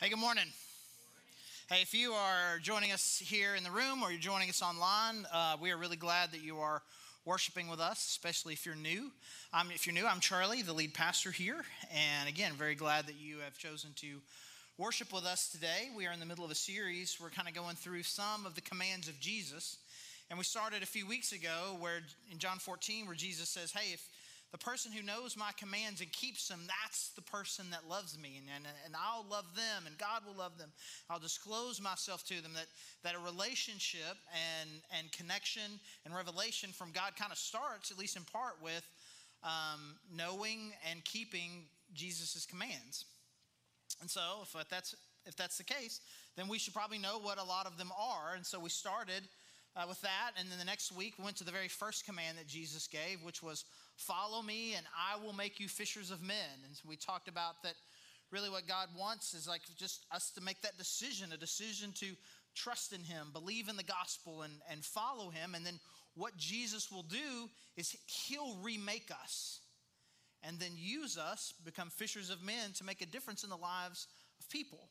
Hey, good morning. Hey, if you are joining us here in the room or you're joining us online, uh, we are really glad that you are worshiping with us, especially if you're new. Um, if you're new, I'm Charlie, the lead pastor here. And again, very glad that you have chosen to worship with us today. We are in the middle of a series. We're kind of going through some of the commands of Jesus. And we started a few weeks ago where in John 14, where Jesus says, Hey, if the person who knows my commands and keeps them, that's the person that loves me. And, and, and I'll love them and God will love them. I'll disclose myself to them. That, that a relationship and, and connection and revelation from God kind of starts, at least in part, with um, knowing and keeping Jesus' commands. And so, if that's, if that's the case, then we should probably know what a lot of them are. And so we started uh, with that. And then the next week, we went to the very first command that Jesus gave, which was, Follow me, and I will make you fishers of men. And so we talked about that really what God wants is like just us to make that decision, a decision to trust in Him, believe in the gospel, and, and follow Him. And then what Jesus will do is He'll remake us and then use us, become fishers of men, to make a difference in the lives of people.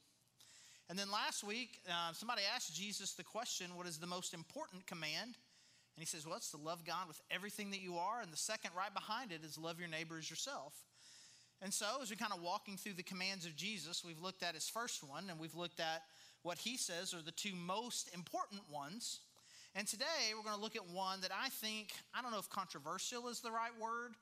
And then last week, uh, somebody asked Jesus the question, What is the most important command? And he says, Well, it's to love God with everything that you are. And the second, right behind it, is love your neighbor as yourself. And so, as we're kind of walking through the commands of Jesus, we've looked at his first one and we've looked at what he says are the two most important ones. And today, we're going to look at one that I think, I don't know if controversial is the right word.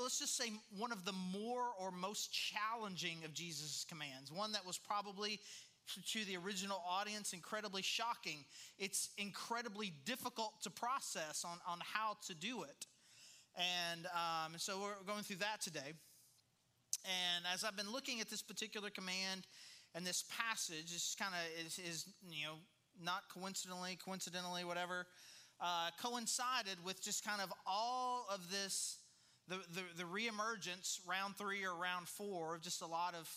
Let's just say one of the more or most challenging of Jesus' commands, one that was probably to the original audience incredibly shocking. It's incredibly difficult to process on, on how to do it. And um, so we're going through that today. And as I've been looking at this particular command and this passage, it's kind of is, is, you know, not coincidentally, coincidentally, whatever, uh, coincided with just kind of all of this, the, the, the reemergence, round three or round four, of just a lot of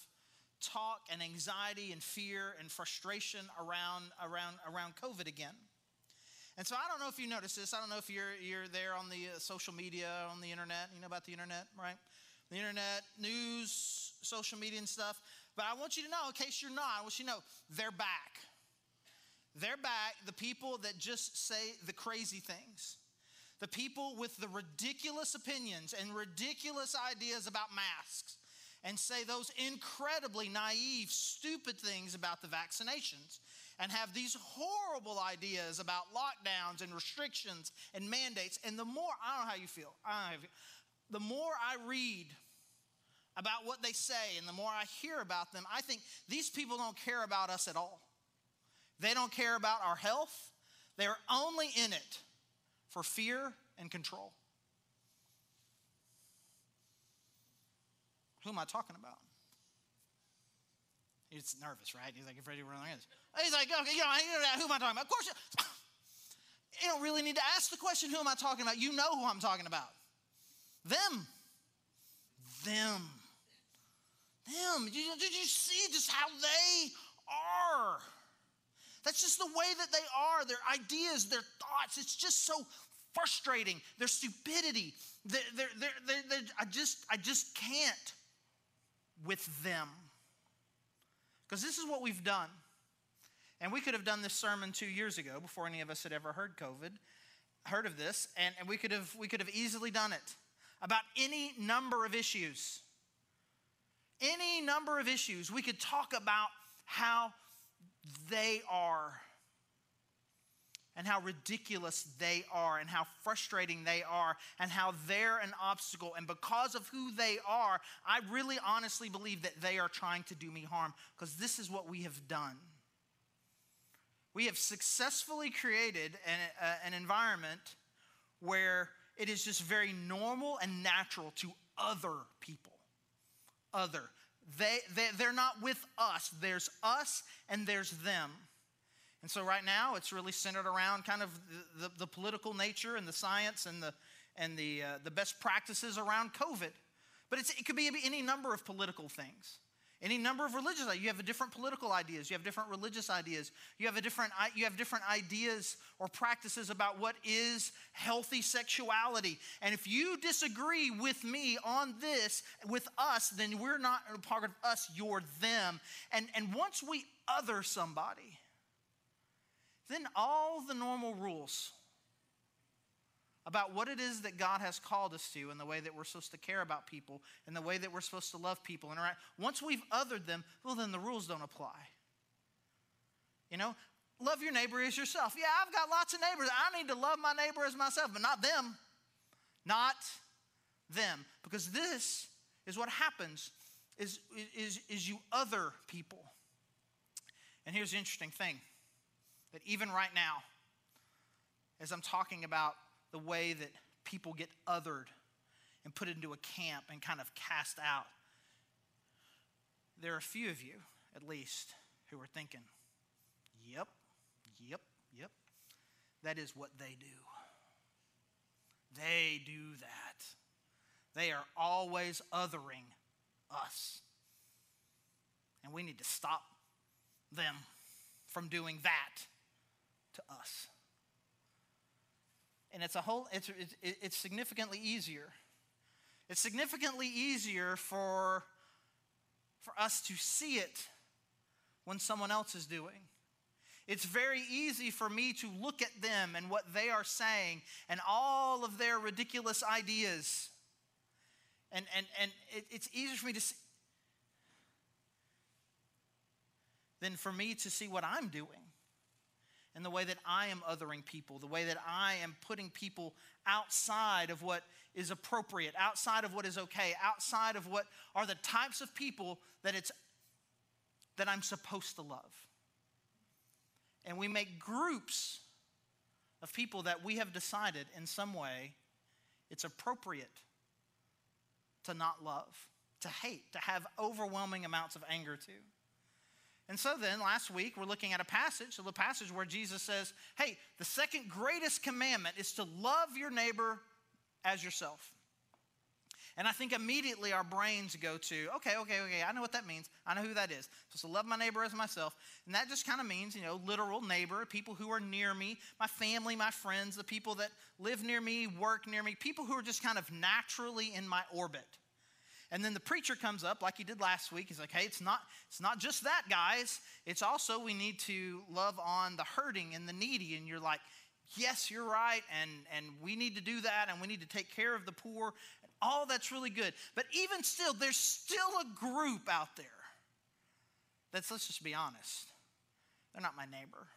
talk and anxiety and fear and frustration around, around, around COVID again. And so I don't know if you notice this. I don't know if you're, you're there on the uh, social media, on the internet. You know about the internet, right? The internet, news, social media and stuff. But I want you to know, in case you're not, I want you to know they're back. They're back. The people that just say the crazy things. The people with the ridiculous opinions and ridiculous ideas about masks and say those incredibly naive, stupid things about the vaccinations and have these horrible ideas about lockdowns and restrictions and mandates. And the more, I don't know how you feel, I don't know the more I read about what they say and the more I hear about them, I think these people don't care about us at all. They don't care about our health. They're only in it for fear and control. Who am I talking about? He's nervous, right? He's like, ready to run this. He's like, okay, you know, who am I talking about? Of course, you, you don't really need to ask the question, who am I talking about? You know who I'm talking about. Them. Them. Them. Did you, did you see just how they are? That's just the way that they are, their ideas, their thoughts. It's just so frustrating. Their stupidity. They're, they're, they're, I, just, I just can't with them. Because this is what we've done. And we could have done this sermon two years ago before any of us had ever heard COVID, heard of this, and, and we, could have, we could have easily done it about any number of issues. Any number of issues. We could talk about how they are and how ridiculous they are and how frustrating they are and how they're an obstacle. And because of who they are, I really honestly believe that they are trying to do me harm because this is what we have done. We have successfully created an, uh, an environment where it is just very normal and natural to other people. Other. They, they, they're not with us, there's us and there's them. And so right now it's really centered around kind of the, the, the political nature and the science and the, and the, uh, the best practices around COVID. But it could be any number of political things. Any number of religious. You have different political ideas. You have different religious ideas. You have a different you have different ideas or practices about what is healthy sexuality. And if you disagree with me on this, with us, then we're not a part of us, you're them. And and once we other somebody, then all the normal rules about what it is that God has called us to and the way that we're supposed to care about people and the way that we're supposed to love people. And once we've othered them, well, then the rules don't apply. You know, love your neighbor as yourself. Yeah, I've got lots of neighbors. I need to love my neighbor as myself, but not them. Not them. Because this is what happens is, is, is you other people. And here's the interesting thing that even right now, as I'm talking about the way that people get othered and put into a camp and kind of cast out. There are a few of you, at least, who are thinking, yep, yep, yep, that is what they do. They do that. They are always othering us. And we need to stop them from doing that to us. And it's a whole it's, it's significantly easier. It's significantly easier for for us to see it when someone else is doing. It's very easy for me to look at them and what they are saying and all of their ridiculous ideas. And and and it, it's easier for me to see than for me to see what i'm doing and the way that I am othering people, the way that I am putting people outside of what is appropriate, outside of what is okay, outside of what are the types of people that it's that I'm supposed to love. And we make groups of people that we have decided in some way it's appropriate to not love, to hate, to have overwhelming amounts of anger to. And so then, last week, we're looking at a passage, so the passage where Jesus says, Hey, the second greatest commandment is to love your neighbor as yourself. And I think immediately our brains go to, okay, okay, okay, I know what that means. I know who that is. So to love my neighbor as myself. And that just kind of means, you know, literal neighbor, people who are near me, my family, my friends, the people that live near me, work near me, people who are just kind of naturally in my orbit. And then the preacher comes up like he did last week. He's like, hey, it's not, it's not just that, guys. It's also we need to love on the hurting and the needy. And you're like, yes, you're right. And, and we need to do that. And we need to take care of the poor. And all that's really good. But even still, there's still a group out there that's, let's just be honest, they're not my neighbor.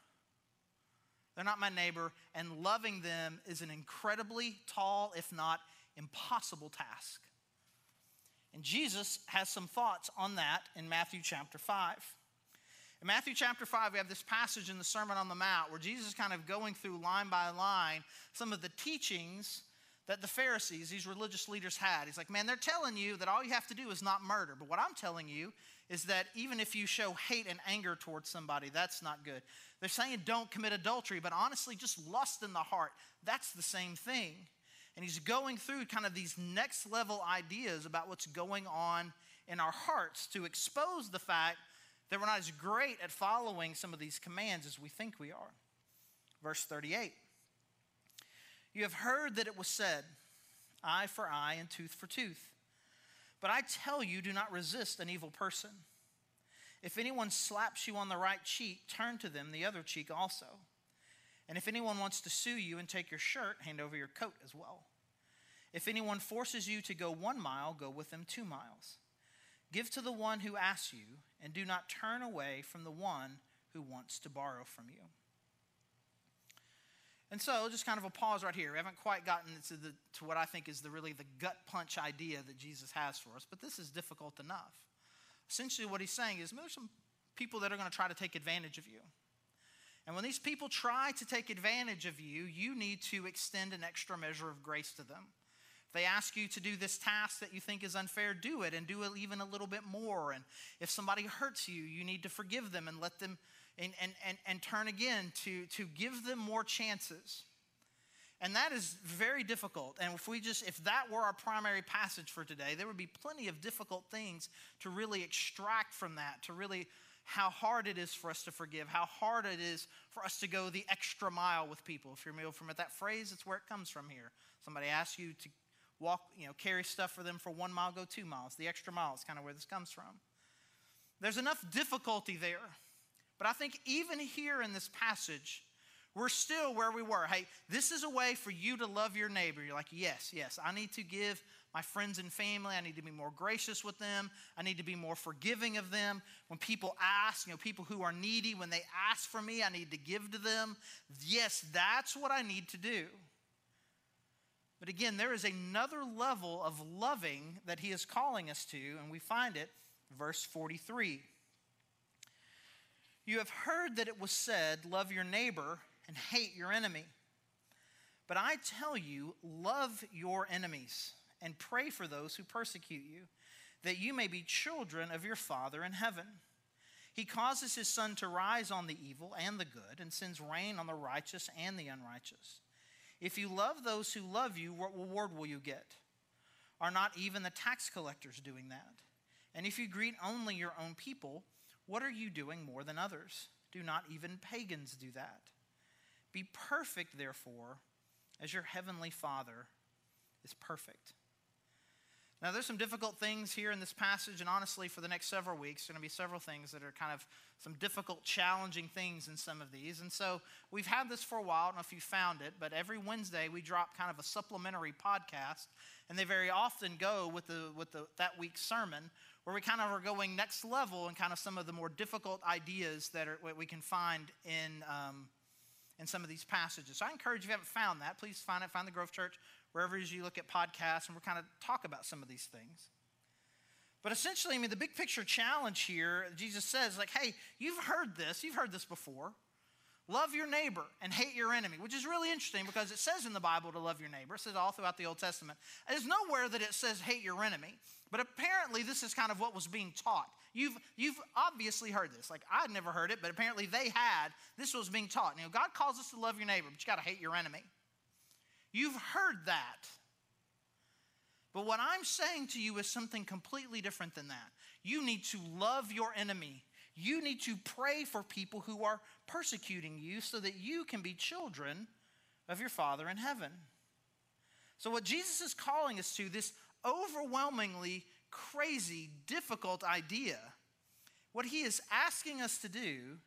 They're not my neighbor. And loving them is an incredibly tall, if not impossible task. And Jesus has some thoughts on that in Matthew chapter 5. In Matthew chapter 5, we have this passage in the Sermon on the Mount where Jesus is kind of going through line by line some of the teachings that the Pharisees, these religious leaders, had. He's like, man, they're telling you that all you have to do is not murder. But what I'm telling you is that even if you show hate and anger towards somebody, that's not good. They're saying don't commit adultery, but honestly, just lust in the heart, that's the same thing. And he's going through kind of these next level ideas about what's going on in our hearts to expose the fact that we're not as great at following some of these commands as we think we are. Verse 38 You have heard that it was said, eye for eye and tooth for tooth. But I tell you, do not resist an evil person. If anyone slaps you on the right cheek, turn to them the other cheek also. And if anyone wants to sue you and take your shirt, hand over your coat as well. If anyone forces you to go one mile, go with them two miles. Give to the one who asks you, and do not turn away from the one who wants to borrow from you. And so, just kind of a pause right here. We haven't quite gotten to, the, to what I think is the really the gut punch idea that Jesus has for us, but this is difficult enough. Essentially, what he's saying is there's some people that are going to try to take advantage of you. And when these people try to take advantage of you, you need to extend an extra measure of grace to them. If they ask you to do this task that you think is unfair, do it and do it even a little bit more. And if somebody hurts you, you need to forgive them and let them and, and, and, and turn again to, to give them more chances. And that is very difficult. And if we just, if that were our primary passage for today, there would be plenty of difficult things to really extract from that, to really how hard it is for us to forgive, how hard it is for us to go the extra mile with people. If you're from it, that phrase, it's where it comes from here. Somebody asks you to walk, you know, carry stuff for them for one mile, go two miles. The extra mile is kind of where this comes from. There's enough difficulty there. But I think even here in this passage, we're still where we were. Hey, this is a way for you to love your neighbor. You're like, yes, yes, I need to give my friends and family, I need to be more gracious with them. I need to be more forgiving of them. When people ask, you know, people who are needy, when they ask for me, I need to give to them. Yes, that's what I need to do. But again, there is another level of loving that he is calling us to, and we find it verse 43. You have heard that it was said, Love your neighbor and hate your enemy. But I tell you, love your enemies and pray for those who persecute you, that you may be children of your Father in heaven. He causes his sun to rise on the evil and the good, and sends rain on the righteous and the unrighteous. If you love those who love you, what reward will you get? Are not even the tax collectors doing that? And if you greet only your own people, what are you doing more than others? Do not even pagans do that? Be perfect, therefore, as your heavenly Father is perfect. Now, there's some difficult things here in this passage, and honestly, for the next several weeks, there are going to be several things that are kind of some difficult, challenging things in some of these. And so we've had this for a while. I don't know if you found it, but every Wednesday we drop kind of a supplementary podcast, and they very often go with the with the that week's sermon, where we kind of are going next level and kind of some of the more difficult ideas that are what we can find in. Um, in some of these passages. So I encourage you, if you haven't found that, please find it, find the Grove Church, wherever you look at podcasts, and we're kind of talk about some of these things. But essentially, I mean, the big picture challenge here, Jesus says, like, hey, you've heard this, you've heard this before. Love your neighbor and hate your enemy, which is really interesting because it says in the Bible to love your neighbor. It says all throughout the Old Testament. There's nowhere that it says hate your enemy, but apparently this is kind of what was being taught. You've, you've obviously heard this. Like, I'd never heard it, but apparently they had. This was being taught. You know, God calls us to love your neighbor, but you got to hate your enemy. You've heard that. But what I'm saying to you is something completely different than that. You need to love your enemy. You need to pray for people who are persecuting you so that you can be children of your Father in heaven. So, what Jesus is calling us to, this overwhelmingly crazy, difficult idea. What he is asking us to do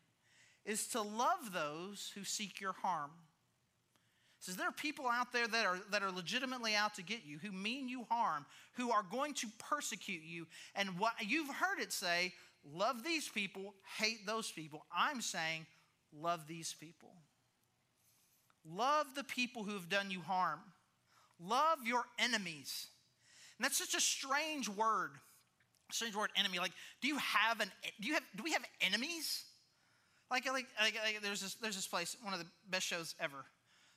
is to love those who seek your harm. Says there are people out there that are, that are legitimately out to get you, who mean you harm, who are going to persecute you. And what you've heard it say, love these people, hate those people. I'm saying, love these people. Love the people who have done you harm. Love your enemies. And that's such a strange word. Strange word, enemy. Like, do you have an? Do you have? Do we have enemies? Like, like, like, like there's this, there's this place, one of the best shows ever,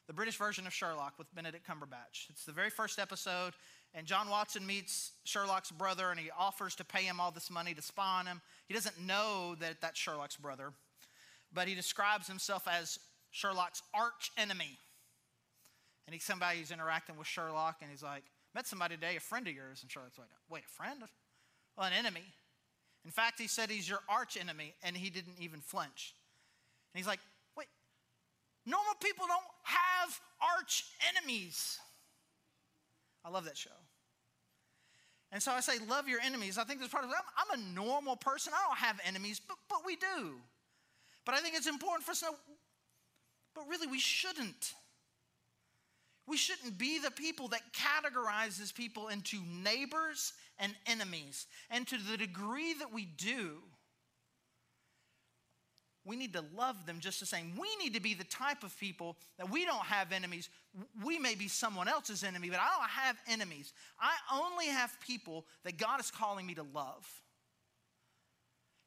the British version of Sherlock with Benedict Cumberbatch. It's the very first episode, and John Watson meets Sherlock's brother, and he offers to pay him all this money to spy on him. He doesn't know that that's Sherlock's brother, but he describes himself as Sherlock's arch enemy. And he's somebody who's interacting with Sherlock, and he's like, Met somebody today, a friend of yours, and Sherlock's like, wait, a friend? Well, an enemy. In fact, he said he's your arch enemy, and he didn't even flinch. And he's like, normal people don't have arch enemies. I love that show. And so I say, love your enemies. I think there's it. I'm, I'm a normal person. I don't have enemies, but, but we do. But I think it's important for us to know, but really, we shouldn't. We shouldn't be the people that categorizes people into neighbors and enemies. And to the degree that we do, we need to love them just the same. We need to be the type of people that we don't have enemies. We may be someone else's enemy, but I don't have enemies. I only have people that God is calling me to love.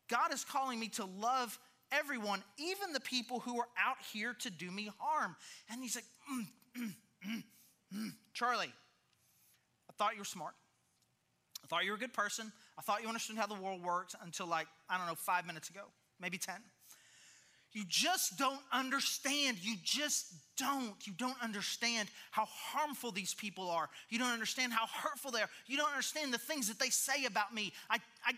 God is calling me to love everyone, even the people who are out here to do me harm. And He's like, mm, mm, Charlie, I thought you were smart. I thought you were a good person. I thought you understood how the world works until like, I don't know, five minutes ago, maybe 10. You just don't understand. You just don't. You don't understand how harmful these people are. You don't understand how hurtful they are. You don't understand the things that they say about me. I, I,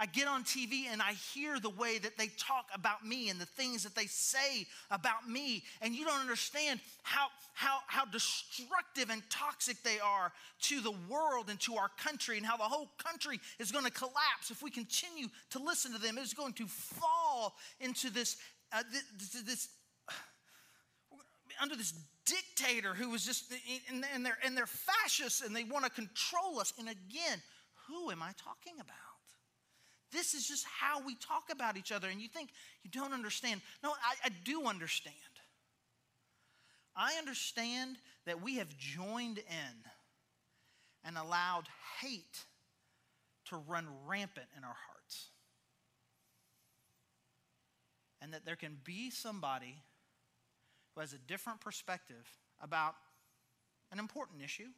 I get on TV and I hear the way that they talk about me and the things that they say about me, and you don't understand how, how, how destructive and toxic they are to the world and to our country, and how the whole country is going to collapse if we continue to listen to them. It's going to fall into this, uh, this, this under this dictator who was just, and, and, they're, and they're fascists and they want to control us. And again, who am I talking about? This is just how we talk about each other. And you think you don't understand. No, I, I do understand. I understand that we have joined in and allowed hate to run rampant in our hearts. And that there can be somebody who has a different perspective about an important issue.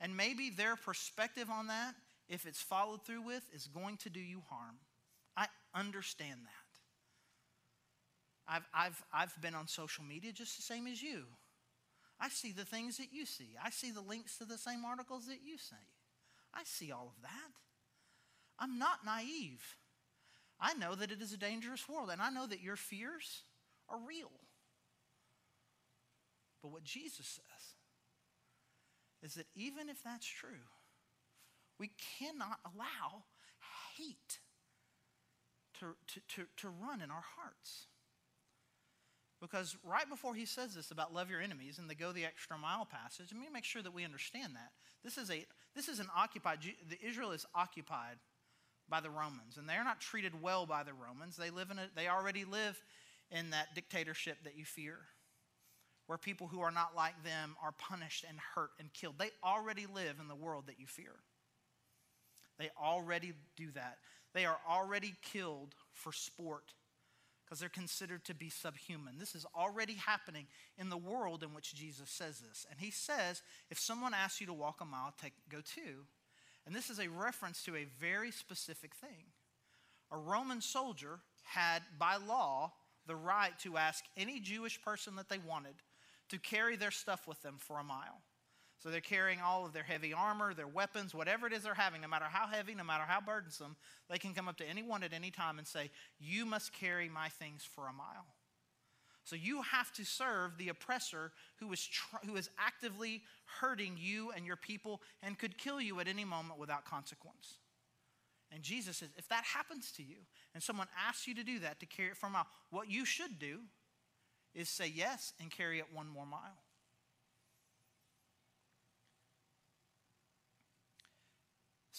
And maybe their perspective on that if it's followed through with, is going to do you harm. I understand that. I've, I've, I've been on social media just the same as you. I see the things that you see. I see the links to the same articles that you see. I see all of that. I'm not naive. I know that it is a dangerous world, and I know that your fears are real. But what Jesus says is that even if that's true, we cannot allow hate to, to, to, to run in our hearts. Because right before he says this about love your enemies and the go the extra mile passage, I mean, make sure that we understand that. This is, a, this is an occupied, the Israel is occupied by the Romans, and they're not treated well by the Romans. They, live in a, they already live in that dictatorship that you fear, where people who are not like them are punished and hurt and killed. They already live in the world that you fear. They already do that. They are already killed for sport because they're considered to be subhuman. This is already happening in the world in which Jesus says this. And he says, if someone asks you to walk a mile, take, go two. And this is a reference to a very specific thing. A Roman soldier had, by law, the right to ask any Jewish person that they wanted to carry their stuff with them for a mile. So they're carrying all of their heavy armor, their weapons, whatever it is they're having, no matter how heavy, no matter how burdensome, they can come up to anyone at any time and say, You must carry my things for a mile. So you have to serve the oppressor who is, tr- who is actively hurting you and your people and could kill you at any moment without consequence. And Jesus says, if that happens to you and someone asks you to do that, to carry it for a mile, what you should do is say yes and carry it one more mile.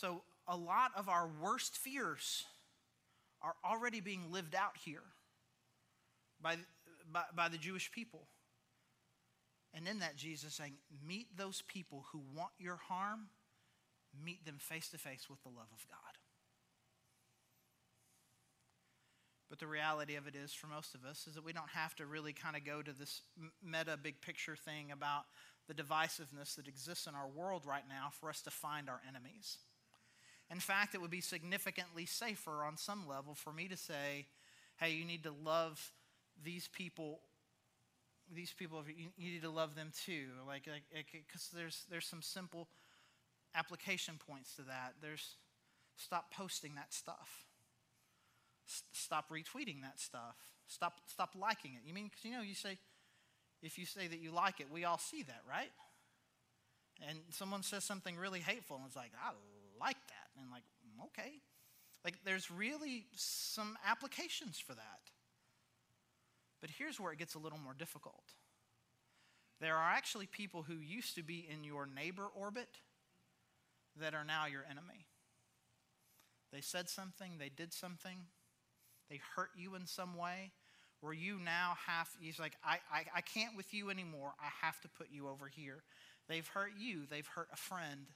So, a lot of our worst fears are already being lived out here by, by, by, the Jewish people. And in that, Jesus saying, Meet those people who want your harm, meet them face to face with the love of God. But the reality of it is, for most of us, is that we don't have to really kind of go to this meta big picture thing about the divisiveness that exists in our world right now for us to find our enemies. In fact, it would be significantly safer on some level for me to say, hey, you need to love these people. These people, you need to love them too. Like, because there's, there's some simple application points to that. There's stop posting that stuff. S- stop retweeting that stuff. Stop, stop liking it. You mean, because you know, you say, if you say that you like it, we all see that, right? And someone says something really hateful, and it's like, I like that and like, okay. Like, there's really some applications for that. But here's where it gets a little more difficult. There are actually people who used to be in your neighbor orbit that are now your enemy. They said something, they did something, they hurt you in some way, where you now have, he's like, I, I, I can't with you anymore. I have to put you over here. They've hurt you, they've hurt a friend,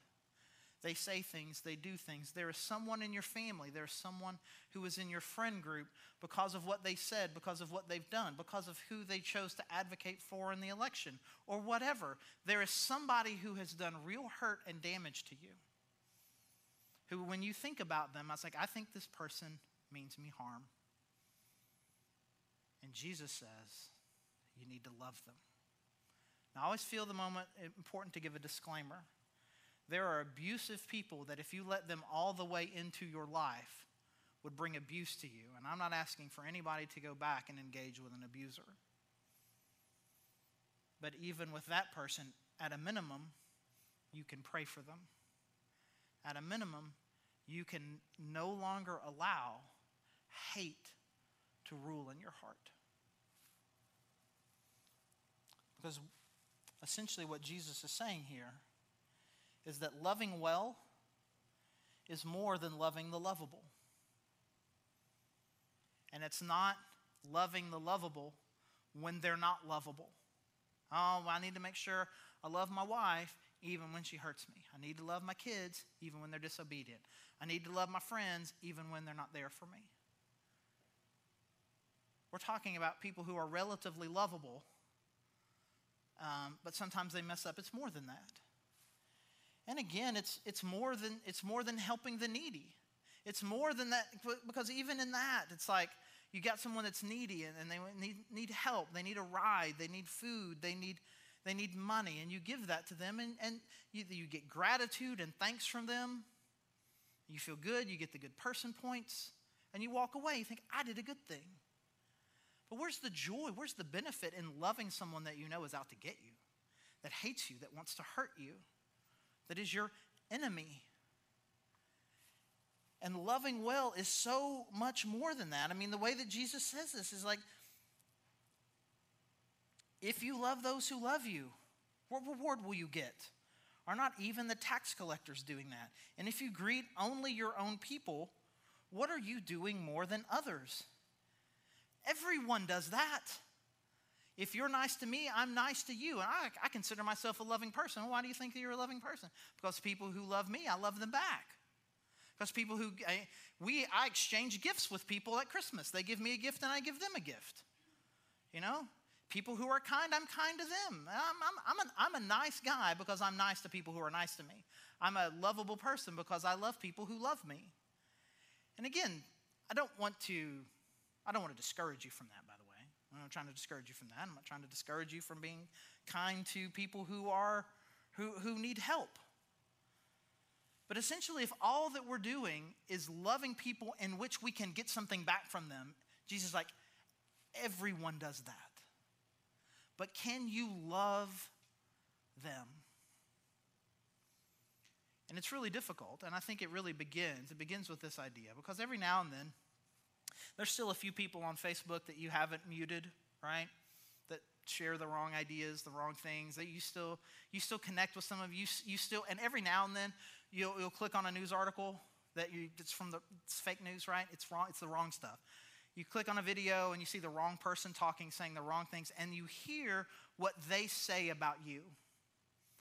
they say things, they do things. There is someone in your family, there is someone who is in your friend group because of what they said, because of what they've done, because of who they chose to advocate for in the election, or whatever. There is somebody who has done real hurt and damage to you. Who, when you think about them, I was like, I think this person means me harm. And Jesus says, you need to love them. Now, I always feel the moment important to give a disclaimer. There are abusive people that if you let them all the way into your life, would bring abuse to you. And I'm not asking for anybody to go back and engage with an abuser. But even with that person, at a minimum, you can pray for them. At a minimum, you can no longer allow hate to rule in your heart. Because essentially, what Jesus is saying here is that loving well is more than loving the lovable. And it's not loving the lovable when they're not lovable. Oh, I need to make sure I love my wife even when she hurts me. I need to love my kids even when they're disobedient. I need to love my friends even when they're not there for me. We're talking about people who are relatively lovable, um, but sometimes they mess up. It's more than that. And again, it's, it's, more than, it's more than helping the needy. It's more than that, because even in that, it's like you got someone that's needy and, and they need, need help. They need a ride. They need food. They need, they need money. And you give that to them, and, and you, you get gratitude and thanks from them. You feel good. You get the good person points. And you walk away. You think, I did a good thing. But where's the joy? Where's the benefit in loving someone that you know is out to get you, that hates you, that wants to hurt you, that is your enemy? And loving well is so much more than that. I mean, the way that Jesus says this is like, if you love those who love you, what reward will you get? Are not even the tax collectors doing that? And if you greet only your own people, what are you doing more than others? Everyone does that. If you're nice to me, I'm nice to you. And I, I consider myself a loving person. Why do you think that you're a loving person? Because people who love me, I love them back. Because people who, I, we, I exchange gifts with people at Christmas. They give me a gift and I give them a gift. You know? People who are kind, I'm kind to them. I'm, I'm, I'm, a, I'm a nice guy because I'm nice to people who are nice to me. I'm a lovable person because I love people who love me. And again, I don't want to, I don't want to discourage you from that. I'm not trying to discourage you from that. I'm not trying to discourage you from being kind to people who are, who, who need help. But essentially, if all that we're doing is loving people in which we can get something back from them, Jesus is like, everyone does that. But can you love them? And it's really difficult, and I think it really begins. It begins with this idea because every now and then, there's still a few people on Facebook that you haven't muted, right? That share the wrong ideas, the wrong things. That you still you still connect with some of you. You still, and every now and then you'll, you'll click on a news article that you, it's from the it's fake news, right? It's wrong. It's the wrong stuff. You click on a video and you see the wrong person talking, saying the wrong things, and you hear what they say about you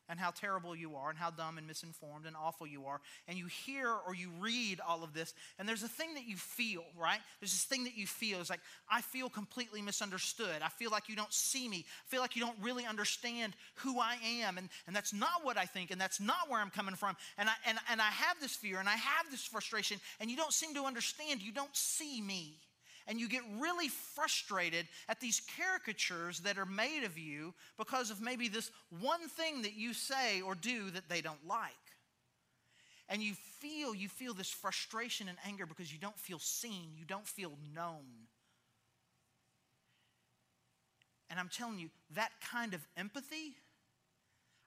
and how terrible you are and how dumb and misinformed and awful you are. And you hear or you read all of this, and there's a thing that you feel, right? There's this thing that you feel. It's like, I feel completely misunderstood. I feel like you don't see me. I feel like you don't really understand who I am. And, and that's not what I think, and that's not where I'm coming from. And I, and, and I have this fear and I have this frustration, and you don't seem to understand. You don't see me and you get really frustrated at these caricatures that are made of you because of maybe this one thing that you say or do that they don't like. And you feel you feel this frustration and anger because you don't feel seen, you don't feel known. And I'm telling you, that kind of empathy,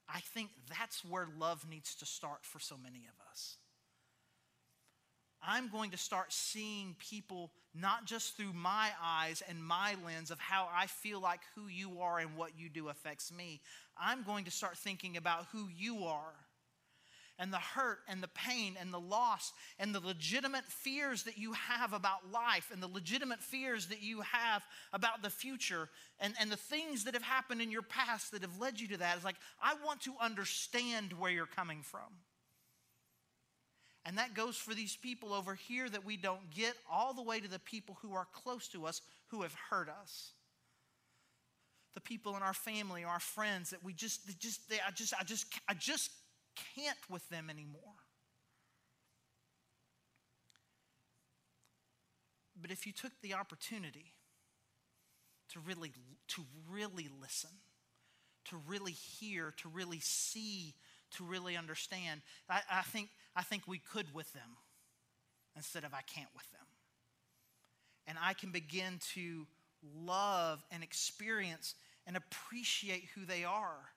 I think that's where love needs to start for so many of us. I'm going to start seeing people not just through my eyes and my lens of how I feel like who you are and what you do affects me. I'm going to start thinking about who you are and the hurt and the pain and the loss and the legitimate fears that you have about life and the legitimate fears that you have about the future and, and the things that have happened in your past that have led you to that. It's like, I want to understand where you're coming from. And that goes for these people over here that we don't get, all the way to the people who are close to us who have hurt us. The people in our family, our friends that we just, they just, they, I just, I just, I just can't with them anymore. But if you took the opportunity to really, to really listen, to really hear, to really see, to really understand. I, I, think, I think we could with them instead of I can't with them. And I can begin to love and experience and appreciate who they are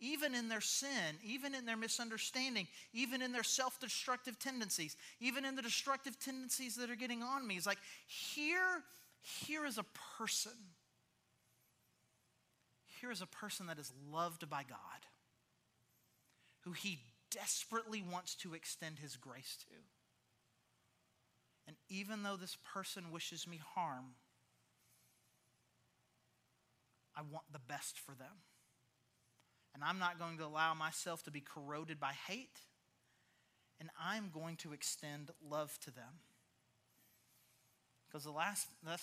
even in their sin, even in their misunderstanding, even in their self destructive tendencies, even in the destructive tendencies that are getting on me. It's like, here, here is a person. Here is a person that is loved by God, who he desperately wants to extend his grace to. And even though this person wishes me harm, I want the best for them. And I'm not going to allow myself to be corroded by hate. And I'm going to extend love to them. Because the last, uh,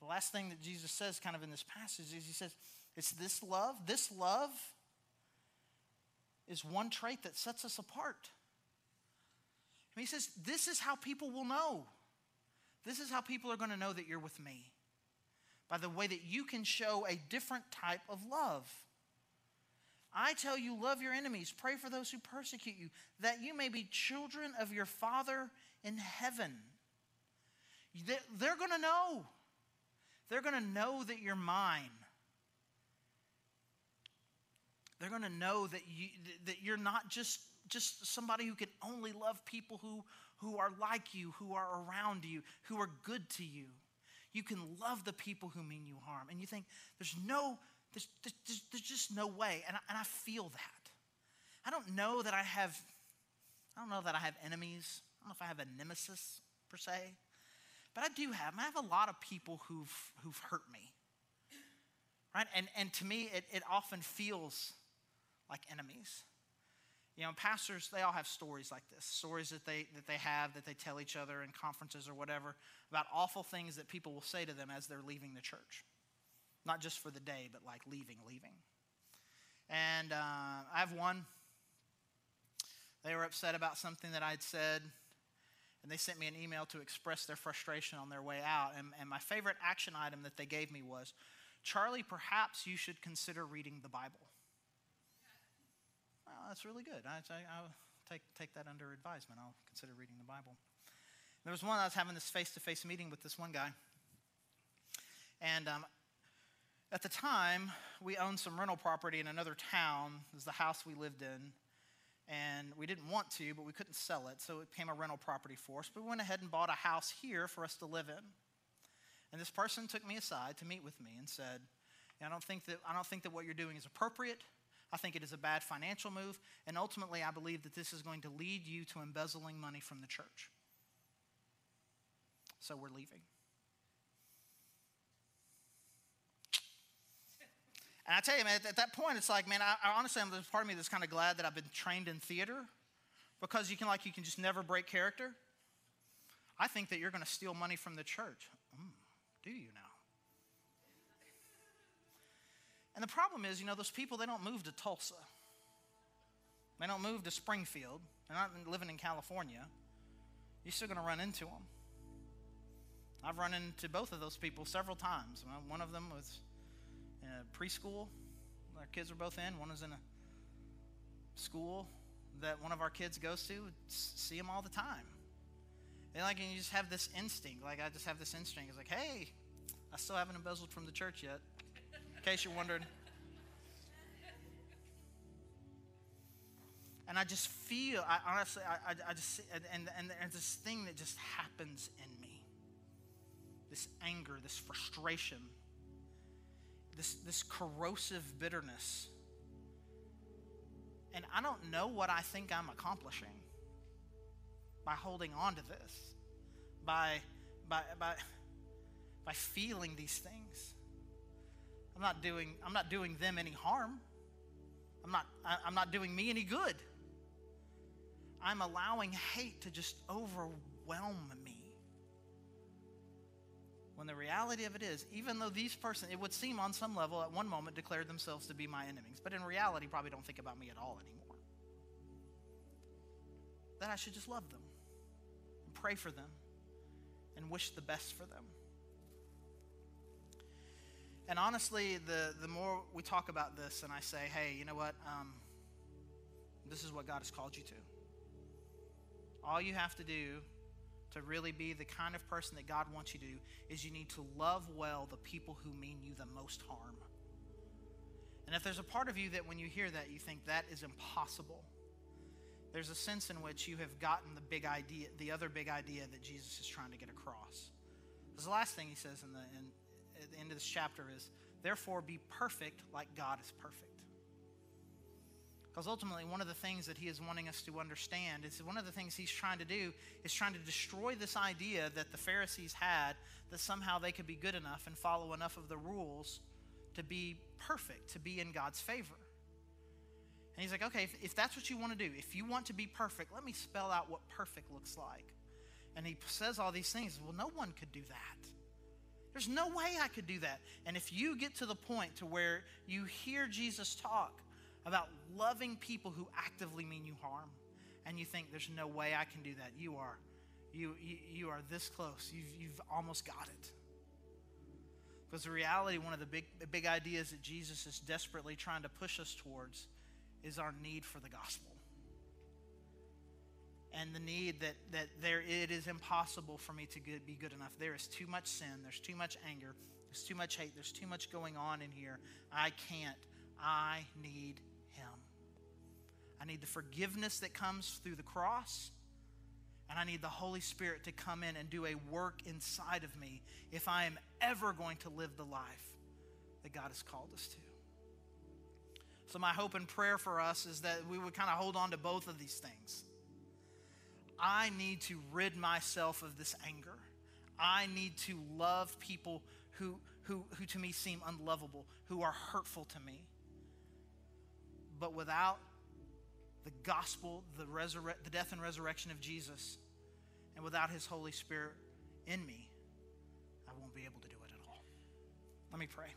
the last thing that Jesus says, kind of in this passage, is He says, It's this love. This love is one trait that sets us apart. And He says, This is how people will know. This is how people are going to know that you're with me. By the way that you can show a different type of love. I tell you, love your enemies, pray for those who persecute you, that you may be children of your Father in heaven. They're going to know. They're going to know that you're mine. They're going to know that, you, that you're not just, just somebody who can only love people who, who are like you, who are around you, who are good to you. You can love the people who mean you harm. And you think, there's no, there's, there's, there's just no way. And I, and I feel that. I don't know that I have, I don't know that I have enemies. I don't know if I have a nemesis per se. But I do have, I have a lot of people who've, who've hurt me. Right? And, and to me, it, it often feels like enemies. You know, pastors, they all have stories like this stories that they, that they have, that they tell each other in conferences or whatever, about awful things that people will say to them as they're leaving the church. Not just for the day, but like leaving, leaving. And uh, I have one. They were upset about something that I'd said, and they sent me an email to express their frustration on their way out. And, and my favorite action item that they gave me was Charlie, perhaps you should consider reading the Bible. Well, that's really good. I, will take, take that under advisement. I'll consider reading the Bible. There was one I was having this face to face meeting with this one guy. And um, at the time, we owned some rental property in another town. It was the house we lived in. And we didn't want to, but we couldn't sell it, so it became a rental property for us. But we went ahead and bought a house here for us to live in. And this person took me aside to meet with me and said, I don't think that, I don't think that what you're doing is appropriate. I think it is a bad financial move. And ultimately, I believe that this is going to lead you to embezzling money from the church. So we're leaving. And I tell you, man, at that point, it's like, man, I, I honestly, there's part of me that's kind of glad that I've been trained in theater because you can, like, you can just never break character. I think that you're going to steal money from the church. Mm, do you now? And the problem is, you know, those people, they don't move to Tulsa. They don't move to Springfield. They're not living in California. You're still going to run into them. I've run into both of those people several times. One of them was in preschool our kids are both in. One is in a school that one of our kids goes to. See them all the time. And like, and you just have this instinct. Like I just have this instinct. It's like, hey, I still haven't embezzled from the church yet. In case you're wondering. And I just feel, I honestly, I, I, just, and, and, and there's this thing that just happens in me. This anger, this frustration this, this corrosive bitterness. And I don't know what I think I'm accomplishing by holding on to this, by, by, by, by feeling these things. I'm not doing, I'm not doing them any harm. I'm not, I'm not doing me any good. I'm allowing hate to just overwhelm me. When the reality of it is, even though these persons, it would seem on some level at one moment declared themselves to be my enemies, but in reality probably don't think about me at all anymore. That I should just love them and pray for them and wish the best for them. And honestly, the, the more we talk about this and I say, hey, you know what? Um, this is what God has called you to. All you have to do to really be the kind of person that God wants you to do is you need to love well the people who mean you the most harm. And if there's a part of you that when you hear that, you think that is impossible, there's a sense in which you have gotten the big idea, the other big idea that Jesus is trying to get across. Because the last thing he says in the, in, at the end of this chapter is, therefore be perfect like God is perfect. Because ultimately, one of the things that he is wanting us to understand is one of the things he's trying to do is trying to destroy this idea that the Pharisees had that somehow they could be good enough and follow enough of the rules to be perfect, to be in God's favor. And he's like, okay, if, if that's what you want to do, if you want to be perfect, let me spell out what perfect looks like. And he says all these things. Well, no one could do that. There's no way I could do that. And if you get to the point to where you hear Jesus talk about loving people who actively mean you harm, and you think there's no way I can do that, you are, you, you, you are this close. You've, you've almost got it. Because the reality, one of the big, the big ideas that Jesus is desperately trying to push us towards is our need for the gospel. And the need that, that there it is impossible for me to good, be good enough. There is too much sin, there's too much anger, there's too much hate, there's too much going on in here. I can't. I need him. I need the forgiveness that comes through the cross. And I need the Holy Spirit to come in and do a work inside of me if I am ever going to live the life that God has called us to. So, my hope and prayer for us is that we would kind of hold on to both of these things. I need to rid myself of this anger. I need to love people who, who, who to me seem unlovable, who are hurtful to me. But without the gospel, the, resurre- the death and resurrection of Jesus, and without his Holy Spirit in me, I won't be able to do it at all. Let me pray.